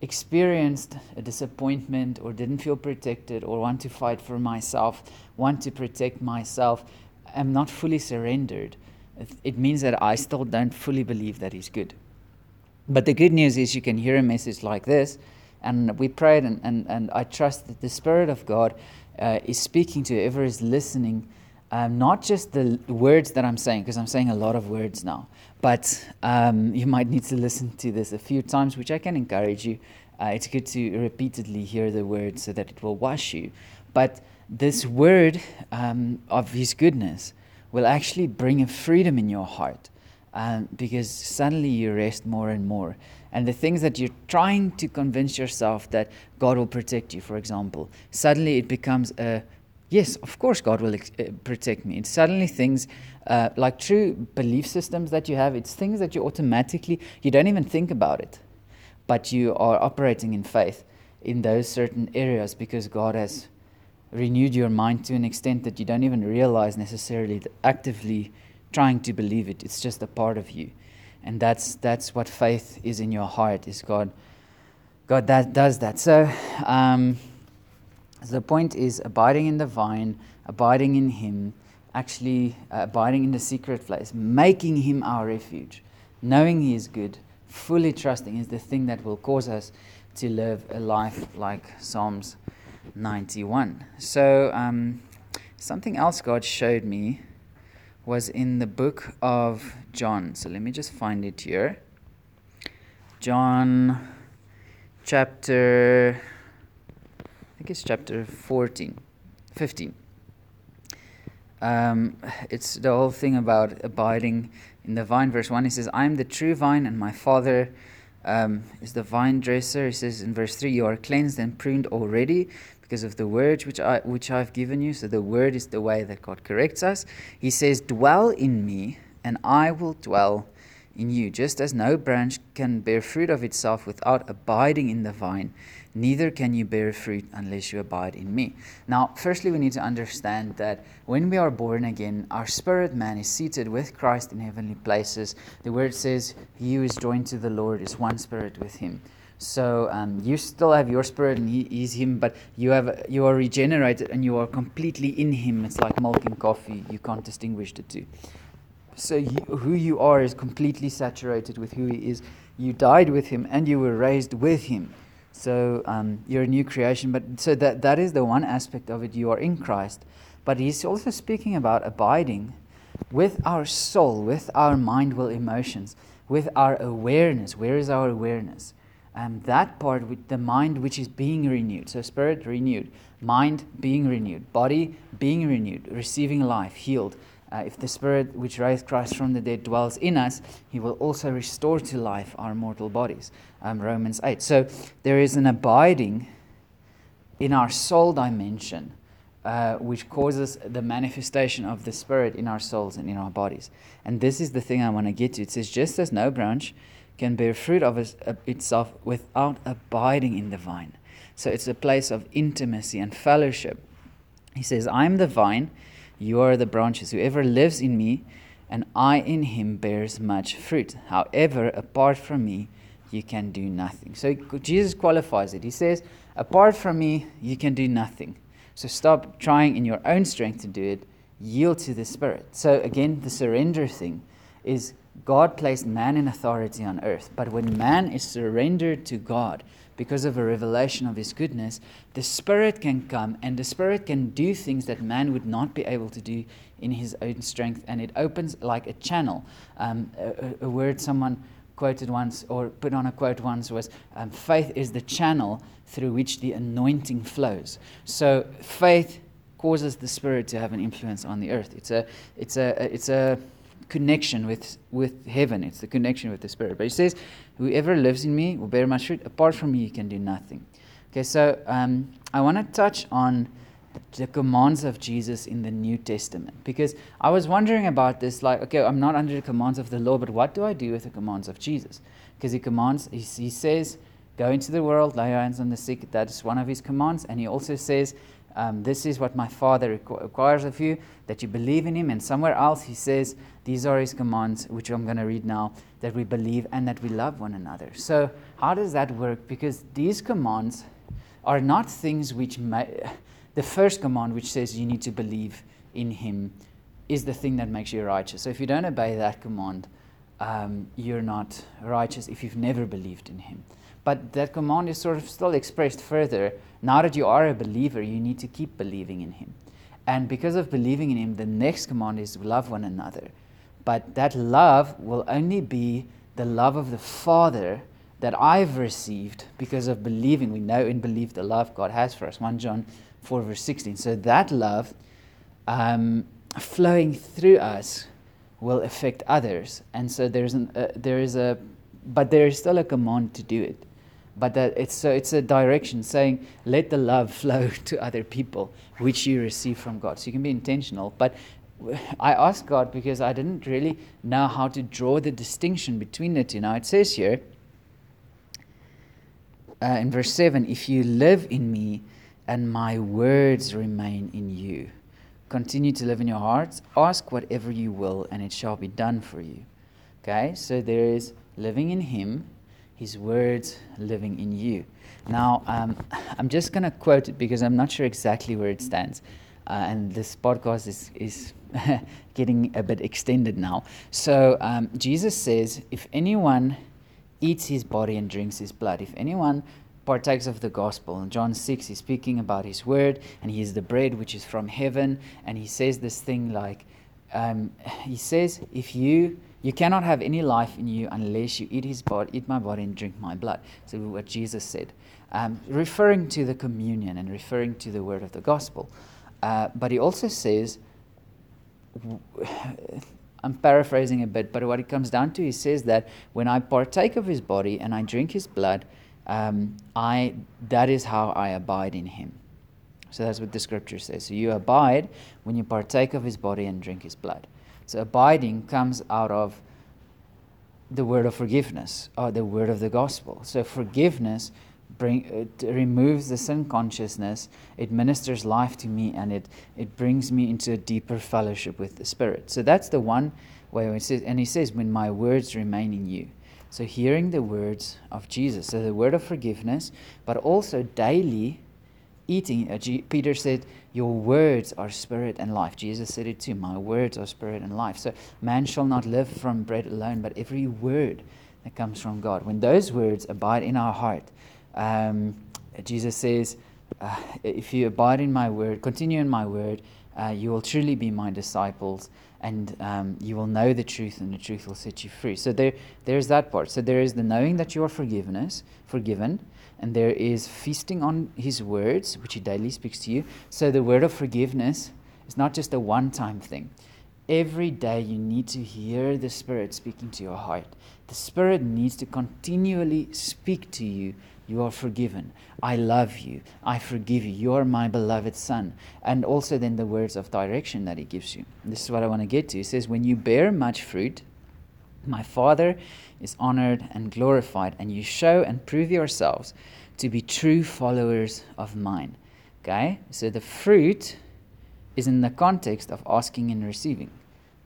experienced a disappointment or didn't feel protected or want to fight for myself, want to protect myself, am not fully surrendered, it means that I still don't fully believe that He's good. But the good news is you can hear a message like this and we prayed, and, and, and I trust that the Spirit of God uh, is speaking to whoever is listening, um, not just the words that I'm saying, because I'm saying a lot of words now, but um, you might need to listen to this a few times, which I can encourage you. Uh, it's good to repeatedly hear the word so that it will wash you. But this word um, of His goodness will actually bring a freedom in your heart um, because suddenly you rest more and more and the things that you're trying to convince yourself that God will protect you, for example, suddenly it becomes a yes, of course God will ex- uh, protect me. It's suddenly things uh, like true belief systems that you have. It's things that you automatically you don't even think about it, but you are operating in faith in those certain areas because God has renewed your mind to an extent that you don't even realize necessarily that actively trying to believe it. It's just a part of you and that's that's what faith is in your heart is god god that does that so um, the point is abiding in the vine abiding in him actually uh, abiding in the secret place making him our refuge knowing he is good fully trusting is the thing that will cause us to live a life like Psalms 91. So, um, something else God showed me was in the book of John. So, let me just find it here. John chapter, think it's chapter 14, 15. Um, it's the whole thing about abiding in the vine. Verse 1, he says, I am the true vine, and my Father um, is the vine dresser. He says in verse 3, You are cleansed and pruned already because of the word which, I, which I've given you. So the word is the way that God corrects us. He says, Dwell in me, and I will dwell in you. Just as no branch can bear fruit of itself without abiding in the vine, neither can you bear fruit unless you abide in me. Now, firstly, we need to understand that when we are born again, our spirit man is seated with Christ in heavenly places. The word says, He who is joined to the Lord is one spirit with him. So um, you still have your spirit, and he is Him, but you have you are regenerated, and you are completely in Him. It's like milk and coffee; you can't distinguish the two. So you, who you are is completely saturated with who He is. You died with Him, and you were raised with Him. So um, you're a new creation. But so that that is the one aspect of it. You are in Christ, but He's also speaking about abiding with our soul, with our mind, will, emotions, with our awareness. Where is our awareness? Um, that part with the mind which is being renewed. So spirit renewed, mind being renewed, body being renewed, receiving life, healed. Uh, if the Spirit which raised Christ from the dead dwells in us, He will also restore to life our mortal bodies. Um, Romans 8. So there is an abiding in our soul dimension, uh, which causes the manifestation of the Spirit in our souls and in our bodies. And this is the thing I want to get to. It says, just as no branch can bear fruit of itself without abiding in the vine. So it's a place of intimacy and fellowship. He says, I am the vine you are the branches. Whoever lives in me and I in him bears much fruit. However, apart from me, you can do nothing. So Jesus qualifies it. He says, Apart from me, you can do nothing. So stop trying in your own strength to do it. Yield to the Spirit. So again, the surrender thing is God placed man in authority on earth. But when man is surrendered to God, because of a revelation of His goodness, the Spirit can come and the Spirit can do things that man would not be able to do in his own strength. And it opens like a channel. Um, a, a, word someone quoted once or put on a quote once was um, faith is the channel through which the anointing flows. So faith causes the Spirit to have an influence on the earth. It's a, it's a, it's a, connection with, with heaven. It's the connection with the Spirit. But he says, Whoever lives in me will bear much fruit. Apart from me, you can do nothing. Okay, so um, I want to touch on the commands of Jesus in the New Testament because I was wondering about this. Like, okay, I'm not under the commands of the law, but what do I do with the commands of Jesus? Because he commands, he, he says, Go into the world, lay your hands on the sick. That is one of his commands. And he also says, um, This is what my Father requires of you, that you believe in him. And somewhere else he says, These are his commands, which I'm going to read now, that we believe and that we love one another. So, how does that work? Because these commands are not things which may. The first command, which says you need to believe in him, is the thing that makes you righteous. So, if you don't obey that command, um, you're not righteous if you've never believed in him. But that command is sort of still expressed further. Now that you are a believer, you need to keep believing in Him. And because of believing in Him, the next command is love one another. But that love will only be the love of the Father that I've received because of believing. We know and believe the love God has for us. 1 John 4, verse 16. So that love um, flowing through us will affect others. And so there's an, uh, there is a, but there is still a command to do it but that it's so it's a direction saying let the love (laughs) flow to other people which you receive from god so you can be intentional but i asked god because i didn't really know how to draw the distinction between the two now it says here uh, in verse 7 if you live in me and my words remain in you continue to live in your hearts ask whatever you will and it shall be done for you okay so there is living in him his words living in you. Now, um, (laughs) I'm just going to quote it because I'm not sure exactly where it stands. Uh, and this podcast is, is (laughs) getting a bit extended now. So, um, Jesus says, If anyone eats his body and drinks his blood, if anyone partakes of the gospel. In John 6, he's speaking about his word, and he is the bread which is from heaven. And he says this thing like, um, he says, if you you cannot have any life in you unless you eat his body, eat my body and drink my blood. So what Jesus said, um, referring to the communion and referring to the word of the gospel. Uh, but he also says, I'm paraphrasing a bit, but what it comes down to, he says that when I partake of his body and I drink his blood, um, I that is how I abide in him. So that's what the scripture says. So you abide when you partake of his body and drink his blood. So abiding comes out of the word of forgiveness or the word of the gospel. So forgiveness bring removes the sin consciousness, it ministers life to me and it it brings me into a deeper fellowship with the spirit. So that's the one way it says and he says when my words remain in you. So hearing the words of Jesus, so the word of forgiveness, but also daily eating. Uh, Peter said, Your words are spirit and life. Jesus said it too. My words are spirit and life. So man shall not live from bread alone, but every word that comes from God. When those words abide in our heart, um, Jesus says, uh, If you abide in my word, continue in my word, uh, you will truly be my disciples and um, you will know the truth and the truth will set you free so there there's that part so there is the knowing that you are forgiveness forgiven and there is feasting on his words, which he daily speaks to you. So the word of forgiveness is not just a one time thing. Every day you need to hear the Spirit speaking to your heart. The Spirit needs to continually speak to you. You are forgiven. I love you. I forgive you. You are my beloved Son. And also, then the words of direction that He gives you. This is what I want to get to. He says, When you bear much fruit, my Father is honored and glorified, and you show and prove yourselves to be true followers of mine. Okay? So the fruit is in the context of asking and receiving.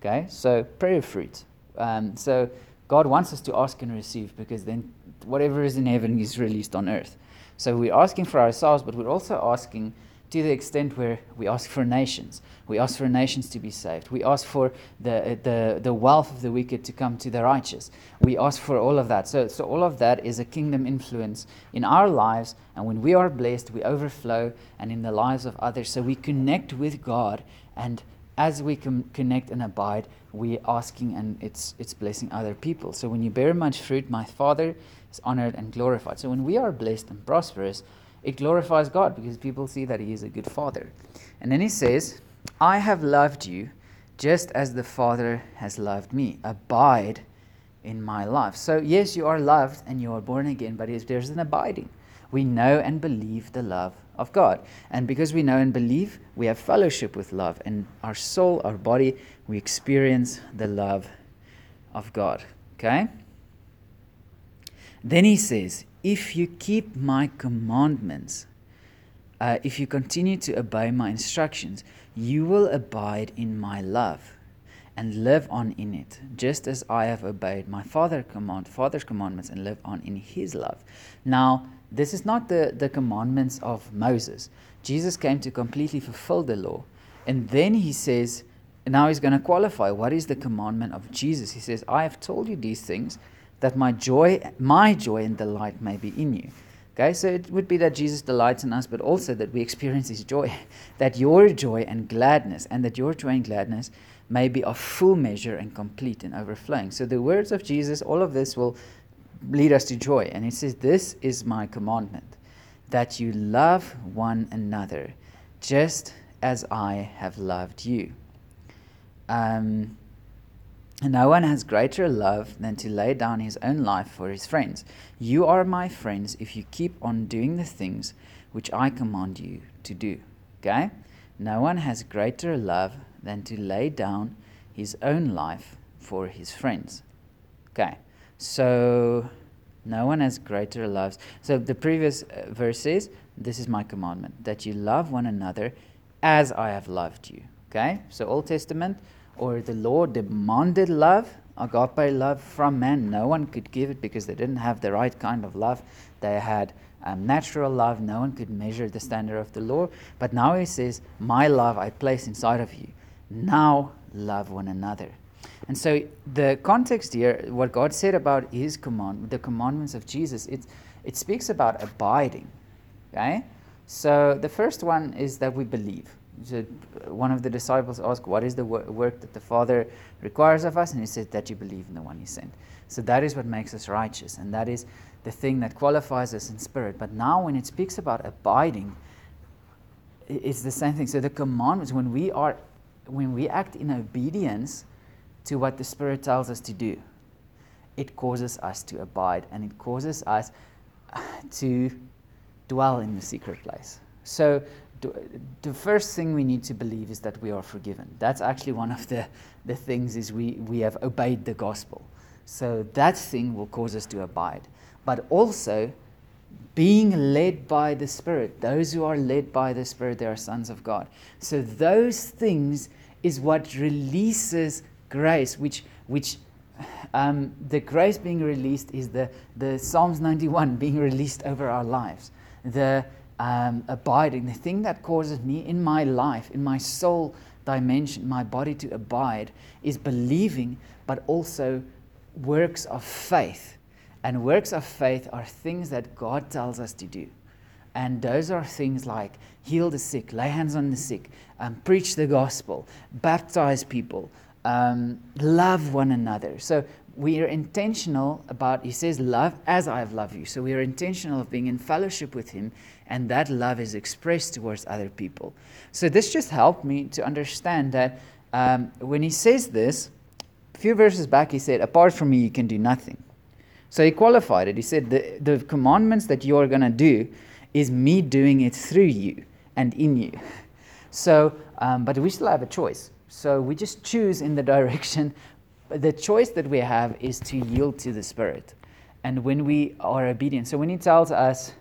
Okay? So prayer fruit. Um, so God wants us to ask and receive because then whatever is in heaven is released on earth. So we're asking for ourselves, but we're also asking to the extent where we ask for nations. We ask for nations to be saved. We ask for the, the, the wealth of the wicked to come to the righteous. We ask for all of that. So, so, all of that is a kingdom influence in our lives. And when we are blessed, we overflow and in the lives of others. So, we connect with God. And as we com- connect and abide, we're asking and it's, it's blessing other people. So, when you bear much fruit, my Father is honored and glorified. So, when we are blessed and prosperous, it glorifies God because people see that He is a good Father. And then He says, I have loved you just as the Father has loved me. Abide in my life. So, yes, you are loved and you are born again, but there's an abiding. We know and believe the love of God. And because we know and believe, we have fellowship with love. And our soul, our body, we experience the love of God. Okay? Then he says, if you keep my commandments, uh, if you continue to obey my instructions, you will abide in my love and live on in it, just as I have obeyed my father command, father's commandments and live on in his love. Now, this is not the, the commandments of Moses. Jesus came to completely fulfill the law. And then he says, now he's going to qualify what is the commandment of Jesus. He says, I have told you these things that my joy, my joy and delight may be in you. Okay, so it would be that Jesus delights in us, but also that we experience His joy, (laughs) that your joy and gladness, and that your joy and gladness may be of full measure and complete and overflowing. So the words of Jesus, all of this will lead us to joy. And He says, This is my commandment, that you love one another, just as I have loved you. Um, no one has greater love than to lay down his own life for his friends. You are my friends if you keep on doing the things which I command you to do. Okay? No one has greater love than to lay down his own life for his friends. Okay? So, no one has greater love. So, the previous uh, verse says, This is my commandment, that you love one another as I have loved you. Okay? So, Old Testament, or the law demanded love, agape love from man. No one could give it because they didn't have the right kind of love. They had um, natural love. No one could measure the standard of the law. But now he says, My love I place inside of you. Now love one another. And so the context here, what God said about His command, the commandments of Jesus, it it speaks about abiding. Okay, so the first one is that we believe. So one of the disciples asked, "What is the wor- work that the Father requires of us?" And he said that you believe in the one He sent. So that is what makes us righteous, and that is the thing that qualifies us in spirit. But now, when it speaks about abiding, it's the same thing. So the commandments, when we are, when we act in obedience to what the Spirit tells us to do, it causes us to abide, and it causes us to dwell in the secret place. So the first thing we need to believe is that we are forgiven. That's actually one of the, the things is we, we have obeyed the gospel. So that thing will cause us to abide but also being led by the Spirit. Those who are led by the Spirit, they are sons of God. So those things is what releases grace, which which um, the grace being released is the, the Psalms 91 (laughs) being released over our lives. The um, abiding, the thing that causes me in my life, in my soul dimension, my body to abide, is believing, but also works of faith and works of faith are things that God tells us to do. And those are things like heal the sick, lay hands on the sick, um, preach the gospel, baptize people, um, love one another. So we are intentional about, he says, love as I have loved you. So we are intentional of being in fellowship with him, and that love is expressed towards other people. So this just helped me to understand that um, when he says this, a few verses back, he said, Apart from me, you can do nothing. So he qualified it. He said, The, the commandments that you're going to do is me doing it through you and in you. (laughs) So, um, but we still have a choice. So we just choose in the (laughs) direction. The choice that we have is to yield to the Spirit. And when we are obedient, so when He tells us,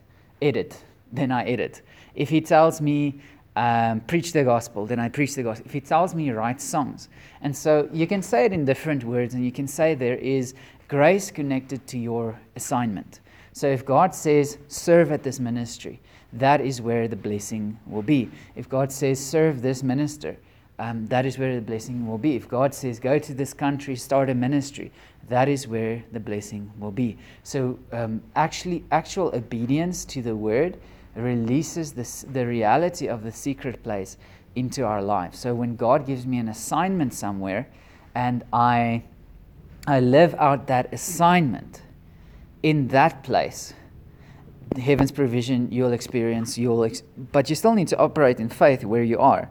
edit, then I edit. If He tells me, um, preach the gospel, then I preach the gospel. If He tells me, write songs. And so you can say it in different words, and you can say there is grace connected to your assignment. So if God says, serve at this ministry, that is where the blessing will be. If God says, serve this minister, um, that is where the blessing will be. If God says, go to this country, start a ministry, that is where the blessing will be. So, um, actually, actual obedience to the word releases this, the reality of the secret place into our life. So, when God gives me an assignment somewhere and I I live out that assignment in that place, heaven's provision you'll experience, you'll ex- but you still need to operate in faith where you are.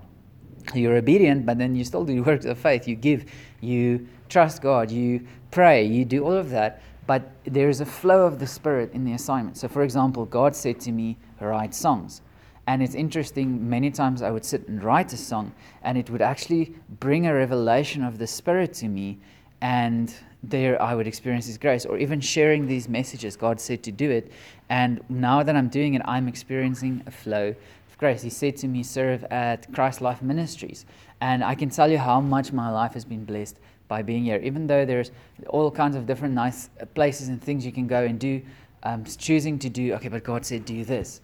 You're obedient, but then you still do (laughs) works of faith. You give, you trust God, you pray, you do all of that, but there is a flow of the Spirit in the assignment. So, for example, God said to me, write songs. And it's interesting, many times I would sit and write a song, and it would actually bring a revelation of the Spirit to me and there I would experience His grace, or even sharing these messages. God said to do it, and now that I'm doing it, I'm experiencing a flow of grace. He said to me, Serve at Christ Life Ministries, and I can tell you how much my life has been blessed by being here. Even though there's all kinds of different nice places and things you can go and do, um, choosing to do, okay, but God said, Do this.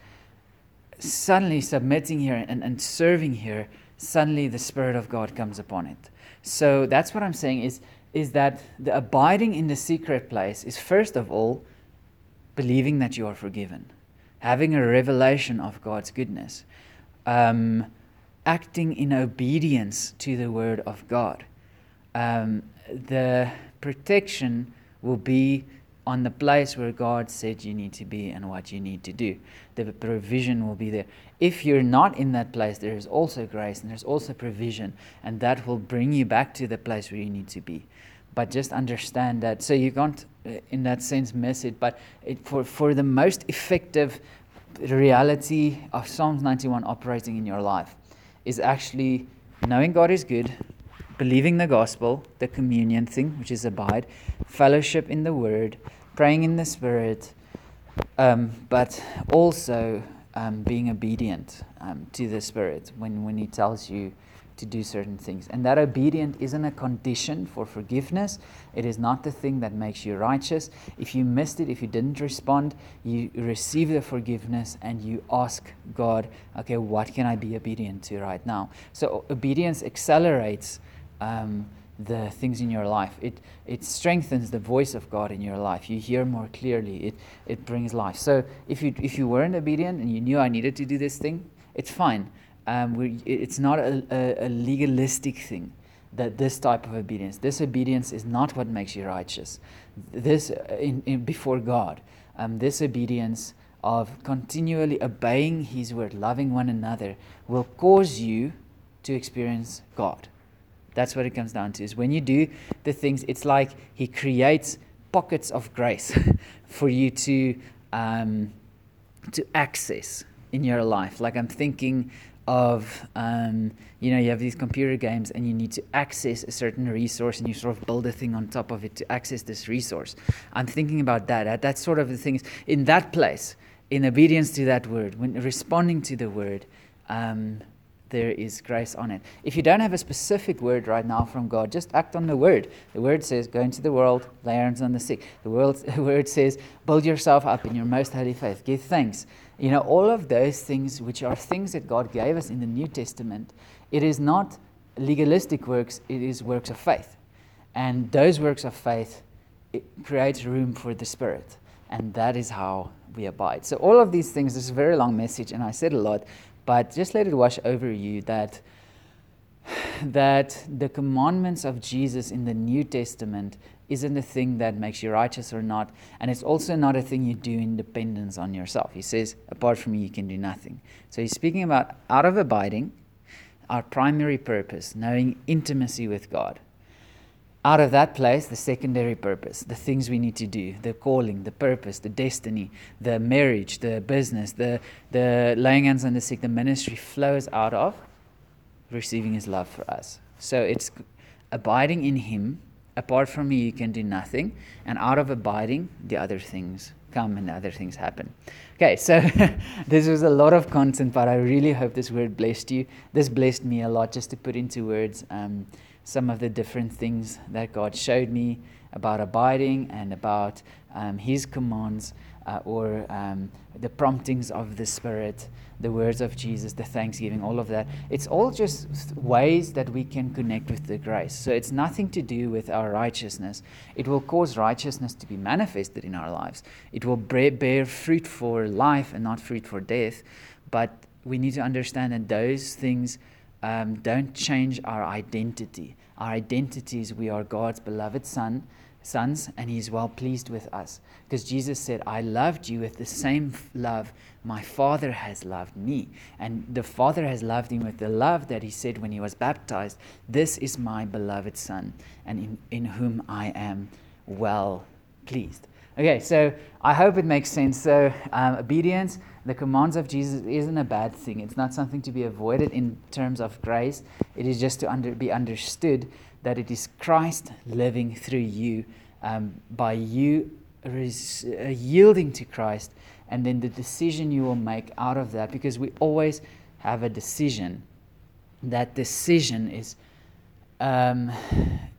Suddenly, submitting here and, and serving here, suddenly the Spirit of God comes upon it. So that's what I'm saying is is that the abiding in the secret place is first of all believing that you are forgiven, having a revelation of God's goodness, um, acting in obedience to the word of God. Um, the protection will be on the place where God said you need to be and what you need to do. The provision will be there. If you're not in that place, there is also grace and there's also provision, and that will bring you back to the place where you need to be but just understand that. So you can't, in that sense, miss it. But it, for, for the most effective reality of Psalms 91 operating in your life is actually knowing God is good, believing the gospel, the communion thing, which is abide, fellowship in the word, praying in the spirit, um, but also um, being obedient um, to the spirit when, when he tells you to do certain things. And that obedience isn't a condition for forgiveness. It is not the thing that makes you righteous. If you missed it, if you didn't respond, you receive the forgiveness and you ask God, okay, what can I be obedient to right now? So obedience accelerates um, the things in your life. It, it strengthens the voice of God in your life. You hear more clearly. It, it brings life. So if you, if you weren't obedient and you knew I needed to do this thing, it's fine. Um, it's not a, a, a, legalistic thing that this type of obedience, this obedience is not what makes you righteous. This, uh, in, in before God, um, this obedience of continually obeying His word, loving one another, will cause you to experience God. That's what it comes down to. Is when you do the things, it's like He creates pockets of grace (laughs) for you to um, to access in your life. Like I'm thinking of um, you know you have these computer games and you need to access a certain resource and you sort of build a thing on top of it to access this resource i'm thinking about that that's sort of the things in that place in obedience to that word when responding to the word um, there is grace on it. If you don't have a specific word right now from God, just act on the word. The word says, Go into the world, lay hands on the sick. The, world, (laughs) the word says, Build yourself up in your most holy faith, give thanks. You know, all of those things, which are things that God gave us in the New Testament, it is not legalistic works, it is works of faith. And those works of faith it creates room for the Spirit. And that is how we abide. So, all of these things, this is a very long message, and I said a lot, but just let it wash over you that, (sighs) that the commandments of Jesus in the New Testament isn't a thing that makes you righteous or not. And it's also not a thing you do in dependence on yourself. He says, apart from me, you can do nothing. So he's speaking about out of abiding, our primary purpose, knowing intimacy with God out of that place, the secondary purpose, the things we need to do, the calling, the purpose, the destiny, the marriage, the business, the, the laying hands on the sick, the ministry flows out of receiving His love for us. So it's abiding in Him. Apart from me, you can do nothing. And out of abiding, the other things come and other things happen. Okay, so (laughs) this was a lot of content, but I really hope this word blessed you. This blessed me a lot just to put into words. Um, some of the different things that God showed me about abiding and about um, His commands uh, or um, the promptings of the Spirit, the words of Jesus, the thanksgiving, all of that. It's all just ways that we can connect with the grace. So it's nothing to do with our righteousness. It will cause righteousness to be manifested in our lives. It will bear fruit for life and not fruit for death. But we need to understand that those things um, don't change our identity. Our identity is we are God's beloved Son, sons, and He's well pleased with us. Because Jesus said, I loved you with the same love my Father has loved me. And the Father has loved him with the love that He said when He was baptized, This is my beloved Son, and in, in whom I am well pleased. Okay, so I hope it makes sense. So, um, obedience the commands of Jesus isn't a bad thing. It's not something to be avoided in terms of grace. It is just to under, be understood that it is Christ living through you um, by you res- uh, yielding to Christ and then the decision you will make out of that because we always have a decision. That decision is um,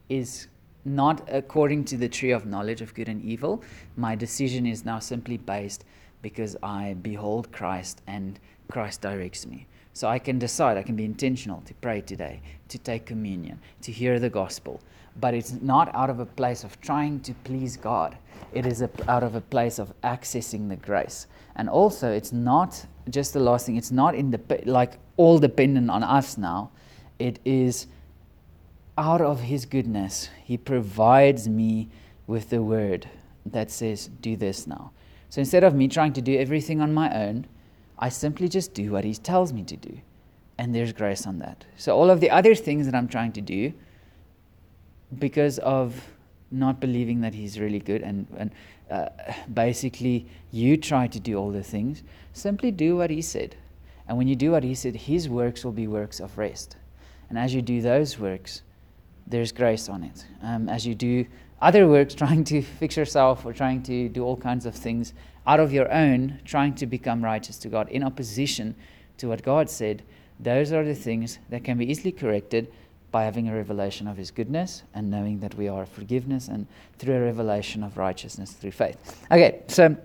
is not according to the tree of knowledge of good and evil. My decision is now simply based because I behold Christ and Christ directs me. So I can decide, I can be intentional to pray today, to take communion, to hear the gospel. But it's not out of a place of trying to please God. It is a, out of a place of accessing the grace. And also, it's not just the last thing, it's not in the, like all dependent on us now. It is out of His goodness. He provides me with the word that says, Do this now. So instead of me trying to do everything on my own, I simply just do what He tells me to do. And there's grace on that. So all of the other things that I'm trying to do, because of not believing that He's really good and, and uh, basically you try to do all the things, simply do what He said. And when you do what He said, His works will be works of rest. And as you do those works, there's grace on it. Um, as you do other works, (laughs) trying to fix yourself or trying to do all kinds of things out of your own, trying to become righteous to God in opposition to what God said, those are the things that can be easily corrected by having a revelation of His goodness and knowing that we are forgiveness and through a revelation of righteousness through faith. Okay, so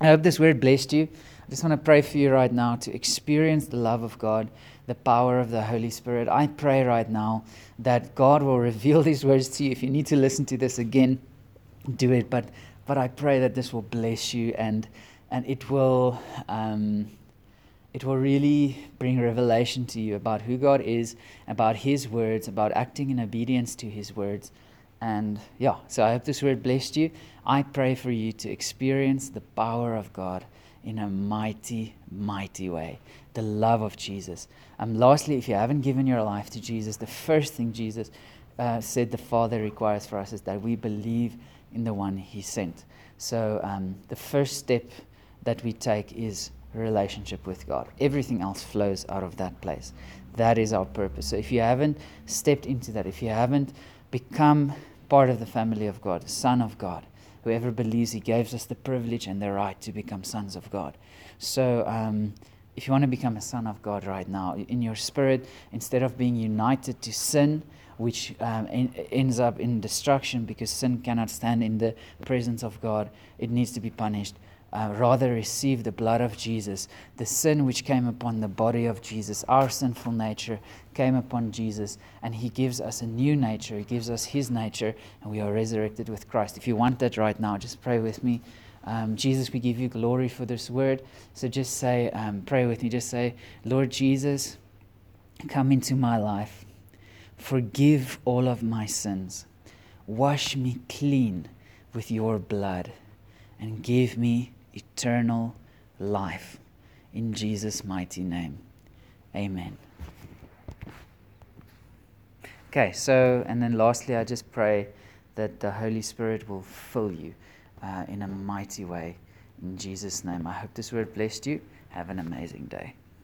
I hope this word blessed you. I just want to pray for you right now to experience the love of God, the power of the Holy Spirit. I pray right now that God will reveal these words to you. If you need to listen to this again, do it. But but I pray that this will bless you and and it will um, it will really bring revelation to you about who God is, about His words, about acting in obedience to His words. And yeah, so I hope this word blessed you. I pray for you to experience the power of God in a mighty, mighty way. The love of Jesus. Um, lastly, if you haven't given your life to Jesus, the first thing Jesus uh, said the Father requires for us is that we believe in the one He sent. So um, the first step that we take is relationship with God. Everything else flows out of that place. That is our purpose. So if you haven't stepped into that, if you haven't become part of the family of God, son of God, whoever believes He gives us the privilege and the right to become sons of God. So um, if you want to become a son of God right now, in your spirit, instead of being united to sin, which um, in, ends up in destruction because sin cannot stand in the presence of God, it needs to be punished uh, rather receive the blood of Jesus. The sin which came upon the body of Jesus, our sinful nature, came upon Jesus, and He gives us a new nature. He gives us His nature, and we are resurrected with Christ. If you want that right now, just pray with me. Um, Jesus, we give you glory for this word. So just say, um, pray with me. Just say, Lord Jesus, come into my life. Forgive all of my sins. Wash me clean with your blood and give me eternal life. In Jesus' mighty name. Amen. Okay, so, and then lastly, I just pray that the Holy Spirit will fill you uh, in a mighty way. In Jesus' name. I hope this word blessed you. Have an amazing day.